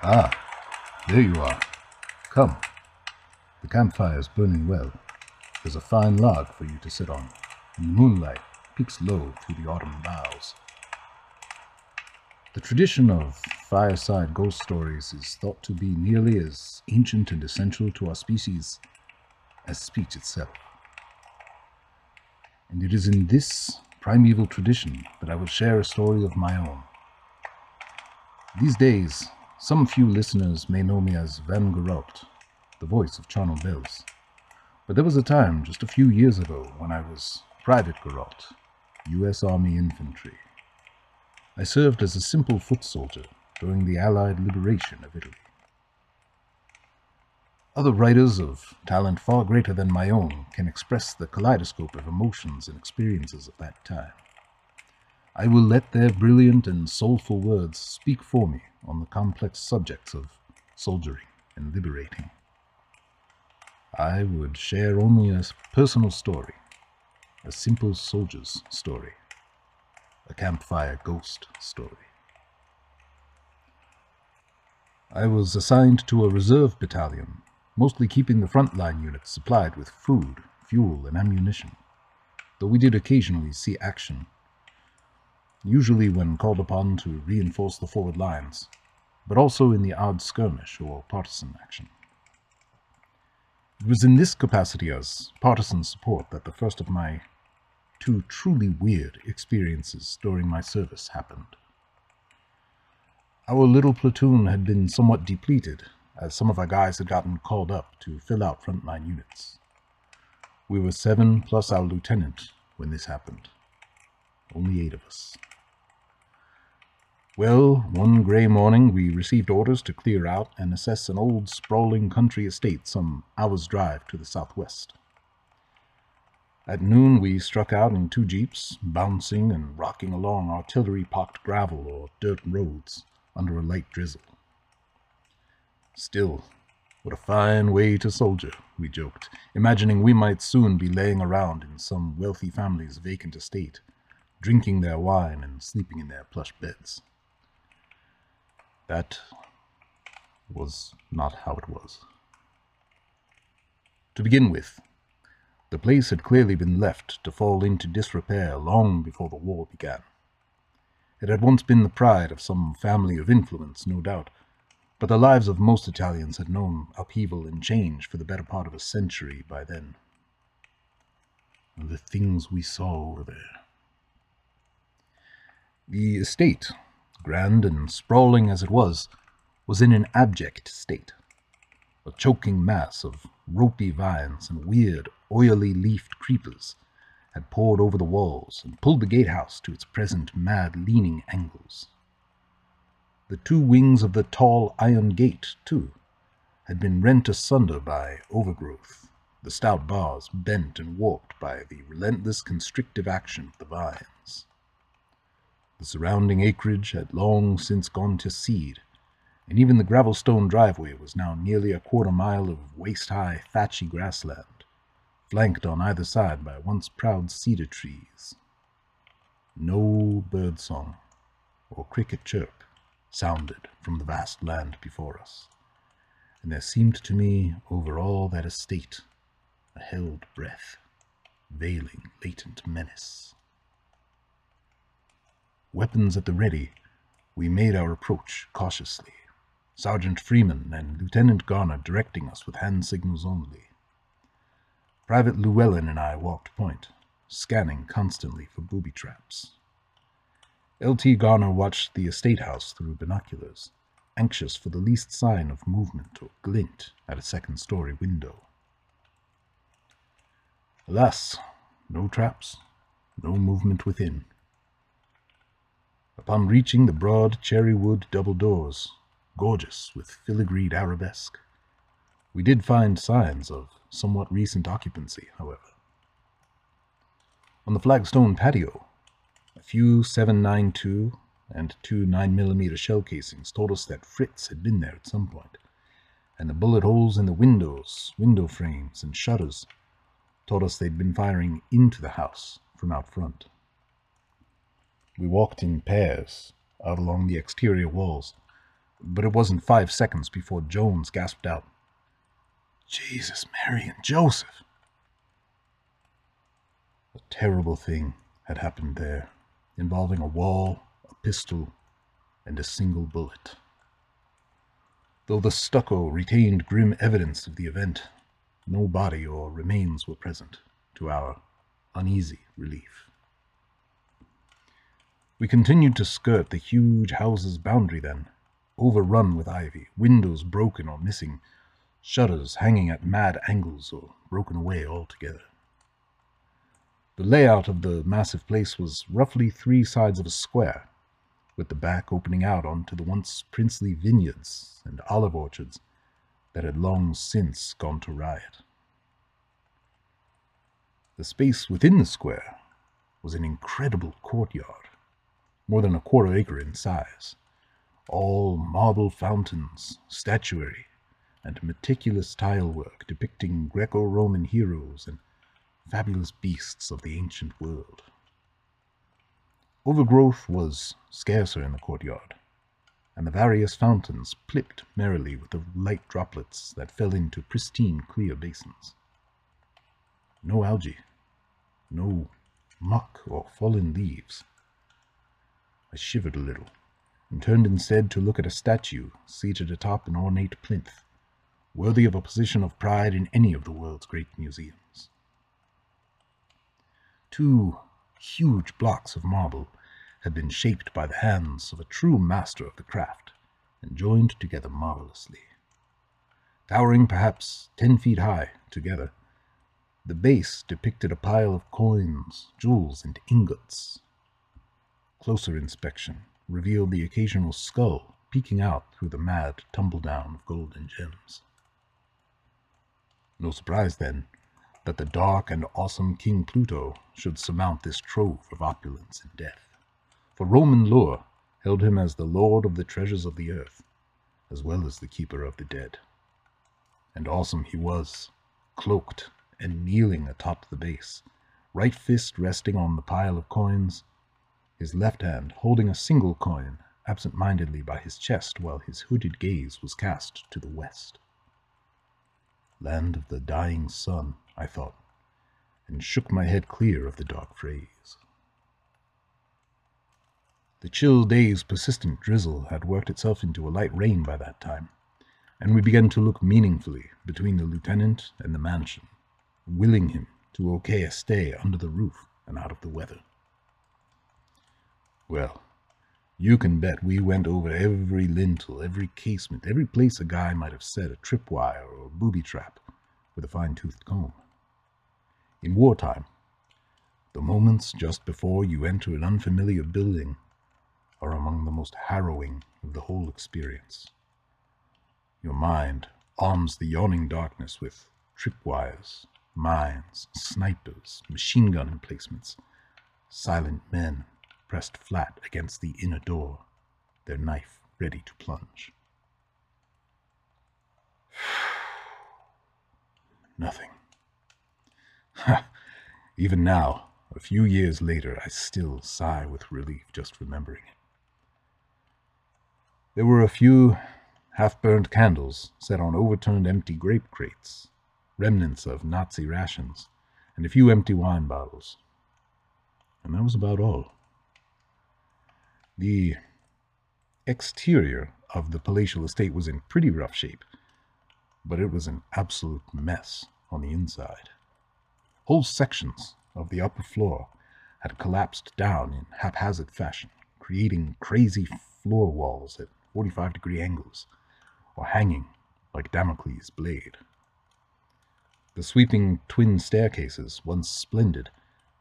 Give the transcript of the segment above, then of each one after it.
Ah, there you are. Come. The campfire is burning well. There's a fine log for you to sit on, and the moonlight peeks low through the autumn boughs. The tradition of fireside ghost stories is thought to be nearly as ancient and essential to our species as speech itself. And it is in this primeval tradition that I will share a story of my own. These days, some few listeners may know me as Van Geralt, the voice of Charnel Bells. But there was a time, just a few years ago, when I was Private Geralt, U.S. Army Infantry. I served as a simple foot soldier during the Allied liberation of Italy. Other writers of talent far greater than my own can express the kaleidoscope of emotions and experiences of that time. I will let their brilliant and soulful words speak for me on the complex subjects of soldiering and liberating. I would share only a personal story, a simple soldier's story, a campfire ghost story. I was assigned to a reserve battalion mostly keeping the frontline units supplied with food, fuel, and ammunition, though we did occasionally see action, usually when called upon to reinforce the forward lines, but also in the odd skirmish or partisan action. It was in this capacity as partisan support that the first of my two truly weird experiences during my service happened. Our little platoon had been somewhat depleted as some of our guys had gotten called up to fill out frontline units. We were seven plus our lieutenant when this happened. Only eight of us. Well, one gray morning we received orders to clear out and assess an old sprawling country estate some hours' drive to the southwest. At noon we struck out in two jeeps, bouncing and rocking along artillery-pocked gravel or dirt roads under a light drizzle. Still, what a fine way to soldier, we joked, imagining we might soon be laying around in some wealthy family's vacant estate, drinking their wine and sleeping in their plush beds. That was not how it was. To begin with, the place had clearly been left to fall into disrepair long before the war began. It had once been the pride of some family of influence, no doubt, but the lives of most Italians had known upheaval and change for the better part of a century by then. And the things we saw over there. The estate, grand and sprawling as it was, was in an abject state. A choking mass of ropey vines and weird, oily leafed creepers had poured over the walls and pulled the gatehouse to its present mad leaning angles. The two wings of the tall iron gate, too, had been rent asunder by overgrowth, the stout bars bent and warped by the relentless constrictive action of the vines. The surrounding acreage had long since gone to seed, and even the gravel-stone driveway was now nearly a quarter mile of waist-high, thatchy grassland, flanked on either side by once proud cedar trees. No birdsong or cricket chirp sounded from the vast land before us, and there seemed to me over all that estate a held breath, veiling latent menace. Weapons at the ready, we made our approach cautiously, Sergeant Freeman and Lieutenant Garner directing us with hand signals only. Private Llewellyn and I walked point, scanning constantly for booby traps. L.T. Garner watched the estate house through binoculars, anxious for the least sign of movement or glint at a second-story window. Alas, no traps, no movement within. Upon reaching the broad cherry-wood double doors, gorgeous with filigreed arabesque, we did find signs of somewhat recent occupancy, however. On the flagstone patio, a few 7.92 and two 9mm shell casings told us that Fritz had been there at some point, and the bullet holes in the windows, window frames, and shutters told us they'd been firing into the house from out front. We walked in pairs out along the exterior walls, but it wasn't five seconds before Jones gasped out, Jesus, Mary, and Joseph! A terrible thing had happened there, involving a wall, a pistol, and a single bullet. Though the stucco retained grim evidence of the event, no body or remains were present, to our uneasy relief. We continued to skirt the huge house's boundary then, overrun with ivy, windows broken or missing, shutters hanging at mad angles or broken away altogether. The layout of the massive place was roughly three sides of a square, with the back opening out onto the once princely vineyards and olive orchards that had long since gone to riot. The space within the square was an incredible courtyard, more than a quarter acre in size, all marble fountains, statuary, and meticulous tile work depicting Greco Roman heroes and fabulous beasts of the ancient world. Overgrowth was scarcer in the courtyard, and the various fountains plipped merrily with the light droplets that fell into pristine, clear basins. No algae, no muck or fallen leaves. I shivered a little, and turned instead to look at a statue seated atop an ornate plinth, worthy of a position of pride in any of the world's great museums. Two huge blocks of marble had been shaped by the hands of a true master of the craft, and joined together marvelously. Towering perhaps ten feet high together, the base depicted a pile of coins, jewels, and ingots. Closer inspection revealed the occasional skull peeking out through the mad tumble down of gold and gems. No surprise, then, that the dark and awesome King Pluto should surmount this trove of opulence and death for Roman lore held him as the lord of the treasures of the earth, as well as the keeper of the dead. And awesome he was, cloaked and kneeling atop the base, right fist resting on the pile of coins, his left hand holding a single coin absent-mindedly by his chest while his hooded gaze was cast to the west. Land of the dying sun, I thought, and shook my head clear of the dark phrase. The chill day's persistent drizzle had worked itself into a light rain by that time, and we began to look meaningfully between the lieutenant and the mansion, willing him to okay a stay under the roof and out of the weather. Well, you can bet we went over every lintel, every casement, every place a guy might have set a tripwire or a booby trap with a fine-toothed comb. In wartime, the moments just before you enter an unfamiliar building are among the most harrowing of the whole experience. Your mind arms the yawning darkness with tripwires, mines, snipers, machine gun emplacements, silent men pressed flat against the inner door, their knife ready to plunge. Nothing. Even now, a few years later, I still sigh with relief just remembering it. There were a few half-burned candles set on overturned empty grape crates, remnants of Nazi rations, and a few empty wine bottles. And that was about all. The exterior of the palatial estate was in pretty rough shape, but it was an absolute mess on the inside. Whole sections of the upper floor had collapsed down in haphazard fashion, creating crazy floor walls at 45 degree angles, or hanging like Damocles' blade. The sweeping twin staircases, once splendid,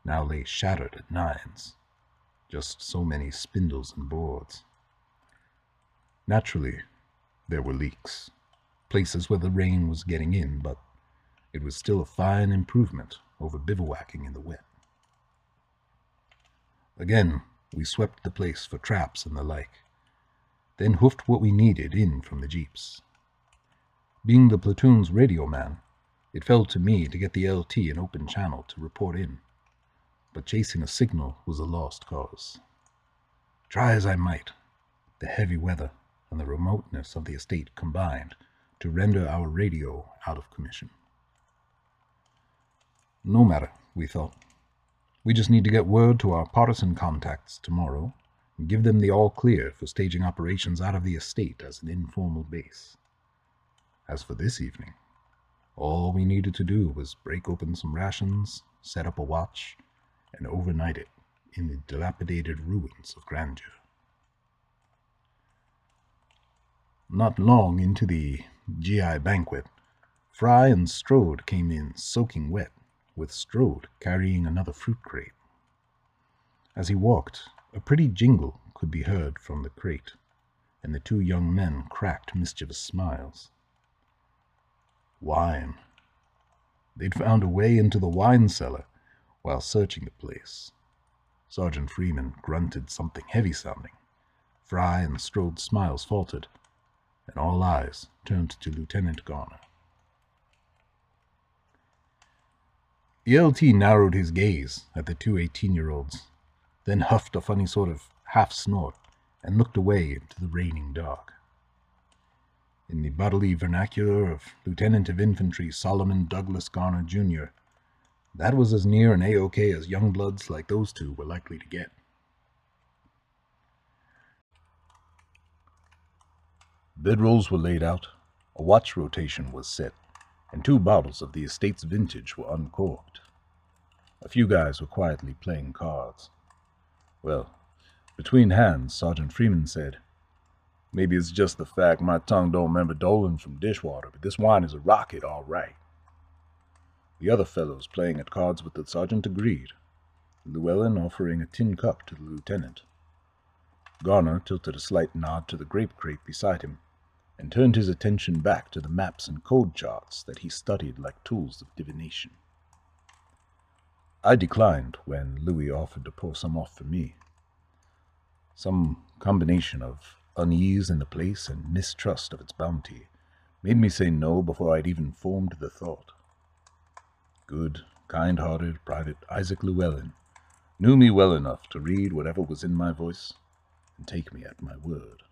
now lay shattered at nines, just so many spindles and boards. Naturally, there were leaks, places where the rain was getting in, but it was still a fine improvement over bivouacking in the wet. Again, we swept the place for traps and the like, then hoofed what we needed in from the jeeps. Being the platoon's radio man, it fell to me to get the LT an open channel to report in, but chasing a signal was a lost cause. Try as I might, the heavy weather and the remoteness of the estate combined to render our radio out of commission. No matter, we thought. We just need to get word to our partisan contacts tomorrow and give them the all clear for staging operations out of the estate as an informal base. As for this evening, all we needed to do was break open some rations, set up a watch, and overnight it in the dilapidated ruins of grandeur. Not long into the GI banquet, Fry and Strode came in soaking wet, with Strode carrying another fruit crate. As he walked, a pretty jingle could be heard from the crate, and the two young men cracked mischievous smiles. Wine. They'd found a way into the wine cellar while searching the place. Sergeant Freeman grunted something heavy sounding. Fry and Strode's smiles faltered, and all eyes turned to Lieutenant Garner. The LT narrowed his gaze at the two eighteen-year-olds, then huffed a funny sort of half-snort and looked away into the raining dark. In the bodily vernacular of Lieutenant of Infantry Solomon Douglas Garner, Jr., that was as near an A-OK as young bloods like those two were likely to get. Bedrolls were laid out, a watch rotation was set, and two bottles of the estate's vintage were uncorked. A few guys were quietly playing cards. Well, between hands, Sergeant Freeman said, Maybe it's just the fact my tongue don't remember Dolan from dishwater, but this wine is a rocket, all right. The other fellows playing at cards with the sergeant agreed, Llewellyn offering a tin cup to the lieutenant. Garner tilted a slight nod to the grape crate beside him, and turned his attention back to the maps and code charts that he studied like tools of divination. I declined when Louis offered to pour some off for me. Some combination of unease in the place and mistrust of its bounty made me say no before I'd even formed the thought. Good, kind-hearted Private Isaac Llewellyn knew me well enough to read whatever was in my voice and take me at my word.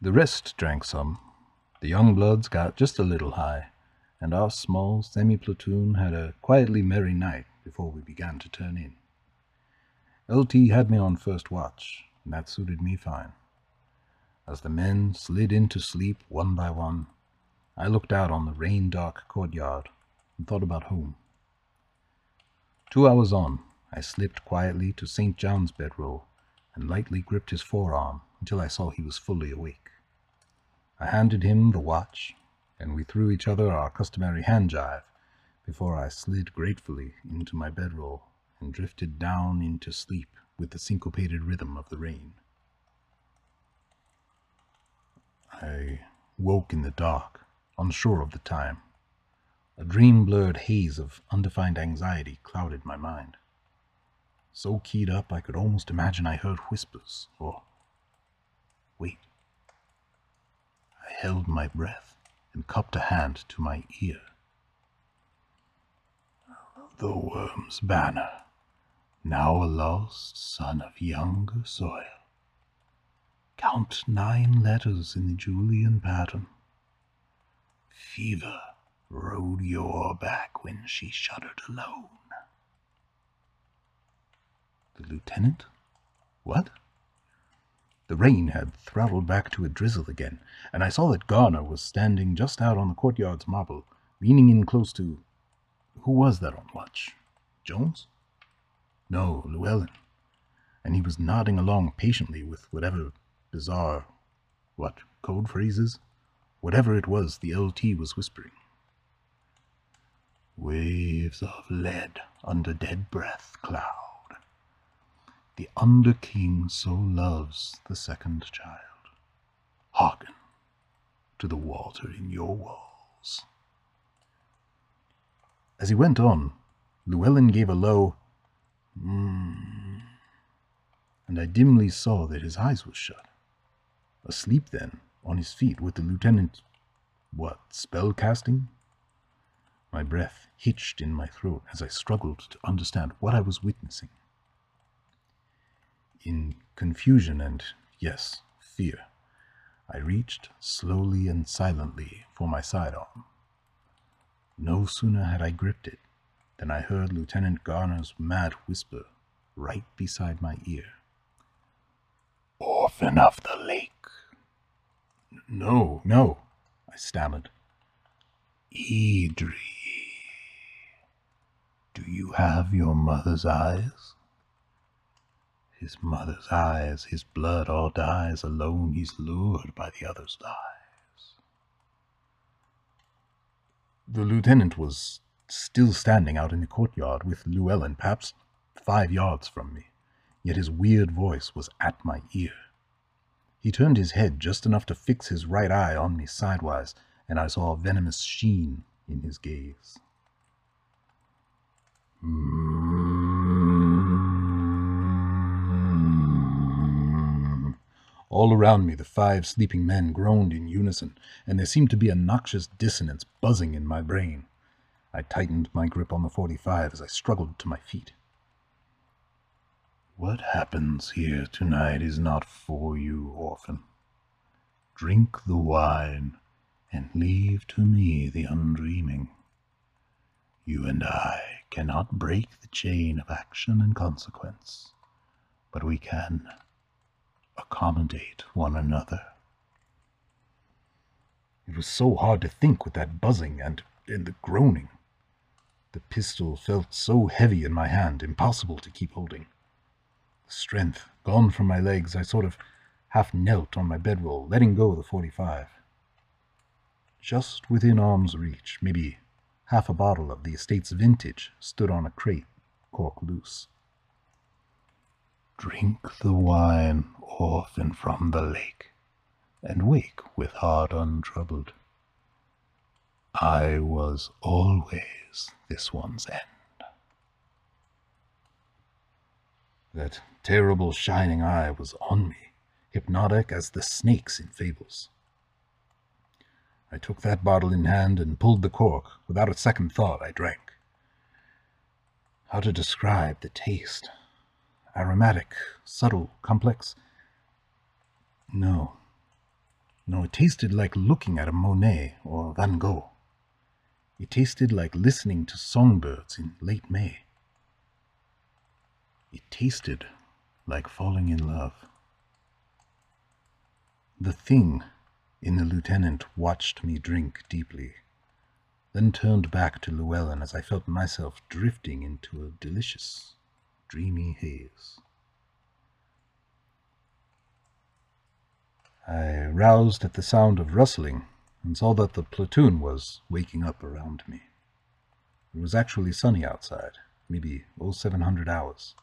The rest drank some. The young bloods got just a little high, and our small semi-platoon had a quietly merry night before we began to turn in. LT had me on first watch, and that suited me fine. As the men slid into sleep one by one, I looked out on the rain-dark courtyard and thought about home. Two hours on, I slipped quietly to St. John's bedroll and lightly gripped his forearm until I saw he was fully awake. I handed him the watch, and we threw each other our customary hand jive before I slid gratefully into my bedroll and drifted down into sleep with the syncopated rhythm of the rain. I woke in the dark, unsure of the time. A dream-blurred haze of undefined anxiety clouded my mind. So keyed up I could almost imagine I heard whispers, or... Wait. I held my breath and cupped a hand to my ear. The worm's banner, now a lost son of younger soil. Count nine letters in the Julian pattern. Fever rode your back when she shuddered alone. The lieutenant? What? The rain had throttled back to a drizzle again, and I saw that Garner was standing just out on the courtyard's marble, leaning in close to. Who was that on watch? Jones? No, Llewellyn. And he was nodding along patiently with whatever bizarre. what, code phrases? Whatever it was the LT was whispering. Waves of lead under dead breath cloud. The under king so loves the second child. Hearken to the water in your walls. As he went on, Llewellyn gave a low, mm, and I dimly saw that his eyes were shut. Asleep then, on his feet, with the lieutenant, what, spell casting? My breath hitched in my throat as I struggled to understand what I was witnessing. In confusion and, yes, fear, I reached slowly and silently for my sidearm. No sooner had I gripped it than I heard Lieutenant Garner's mad whisper right beside my ear. Orphan of the lake. No, no, I stammered. Idri, do you have your mother's eyes? His mother's eyes, his blood all dies, alone he's lured by the other's lies. The lieutenant was still standing out in the courtyard with Llewellyn, perhaps five yards from me, yet his weird voice was at my ear. He turned his head just enough to fix his right eye on me sidewise, and I saw a venomous sheen in his gaze. All around me, the five sleeping men groaned in unison, and there seemed to be a noxious dissonance buzzing in my brain. I tightened my grip on the 45 as I struggled to my feet. What happens here tonight is not for you, orphan. Drink the wine and leave to me the undreaming. You and I cannot break the chain of action and consequence, but we can accommodate one another. It was so hard to think with that buzzing and, and the groaning. The pistol felt so heavy in my hand, impossible to keep holding. Strength gone from my legs, I sort of half knelt on my bedroll, letting go the 45. Just within arm's reach, maybe half a bottle of the estate's vintage stood on a crate, cork loose. Drink the wine orphan from the lake, and wake with heart untroubled. I was always this one's end. That terrible shining eye was on me, hypnotic as the snakes in fables. I took that bottle in hand and pulled the cork. Without a second thought, I drank. How to describe the taste? Aromatic, subtle, complex, no. No, it tasted like looking at a Monet or Van Gogh. It tasted like listening to songbirds in late May. It tasted like falling in love. The thing in the lieutenant watched me drink deeply, then turned back to Llewellyn as I felt myself drifting into a delicious, dreamy haze. I roused at the sound of rustling and saw that the platoon was waking up around me. It was actually sunny outside, maybe all 0700 hours.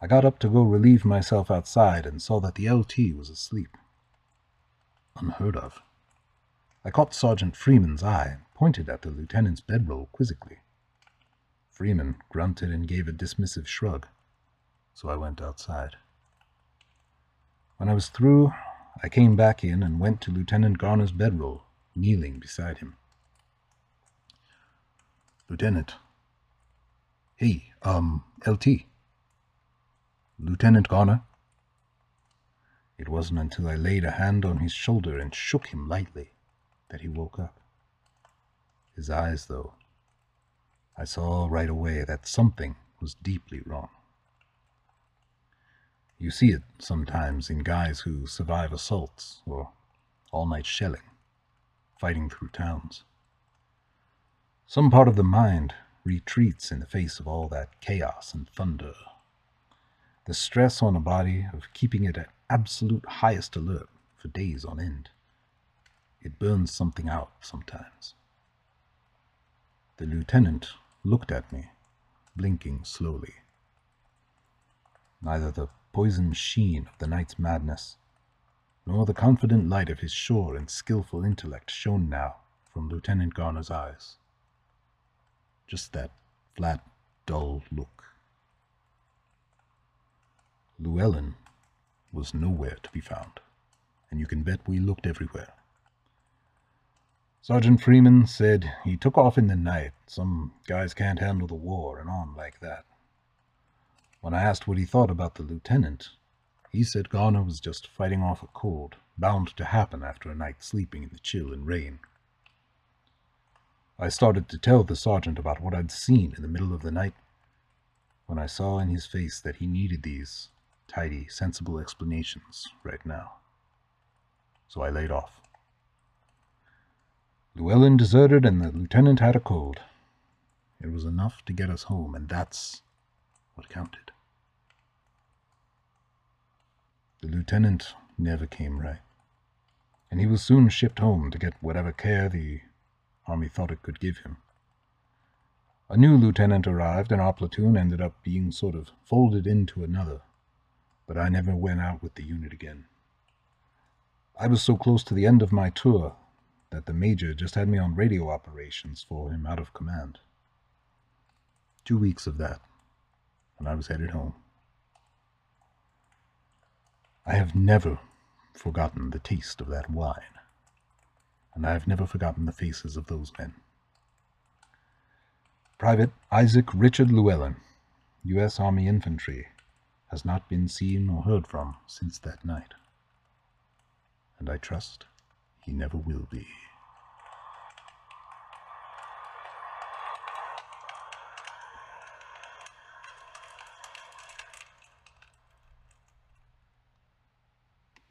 I got up to go relieve myself outside and saw that the LT was asleep. Unheard of. I caught Sergeant Freeman's eye and pointed at the lieutenant's bedroll quizzically. Freeman grunted and gave a dismissive shrug, so I went outside. When I was through, I came back in and went to Lieutenant Garner's bedroll, kneeling beside him. Lieutenant. Hey, um, LT. Lieutenant Garner? It wasn't until I laid a hand on his shoulder and shook him lightly that he woke up. His eyes, though, I saw right away that something was deeply wrong. You see it sometimes in guys who survive assaults or all night shelling, fighting through towns. Some part of the mind retreats in the face of all that chaos and thunder. The stress on a body of keeping it at absolute highest alert for days on end. It burns something out sometimes. The lieutenant looked at me, blinking slowly. Neither the poison sheen of the night's madness, nor the confident light of his sure and skilful intellect shone now from Lieutenant Garner's eyes. Just that flat, dull look. Llewellyn was nowhere to be found, and you can bet we looked everywhere. Sergeant Freeman said he took off in the night. Some guys can't handle the war and on like that. When I asked what he thought about the lieutenant, he said Garner was just fighting off a cold, bound to happen after a night sleeping in the chill and rain. I started to tell the sergeant about what I'd seen in the middle of the night when I saw in his face that he needed these tidy, sensible explanations right now. So I laid off. Llewellyn deserted and the lieutenant had a cold. It was enough to get us home, and that's what counted. The lieutenant never came right, and he was soon shipped home to get whatever care the army thought it could give him. A new lieutenant arrived, and our platoon ended up being sort of folded into another, but I never went out with the unit again. I was so close to the end of my tour that the major just had me on radio operations for him out of command. Two weeks of that, and I was headed home. I have never forgotten the taste of that wine, and I have never forgotten the faces of those men. Private Isaac Richard Llewellyn, U.S. Army Infantry, has not been seen or heard from since that night, and I trust he never will be.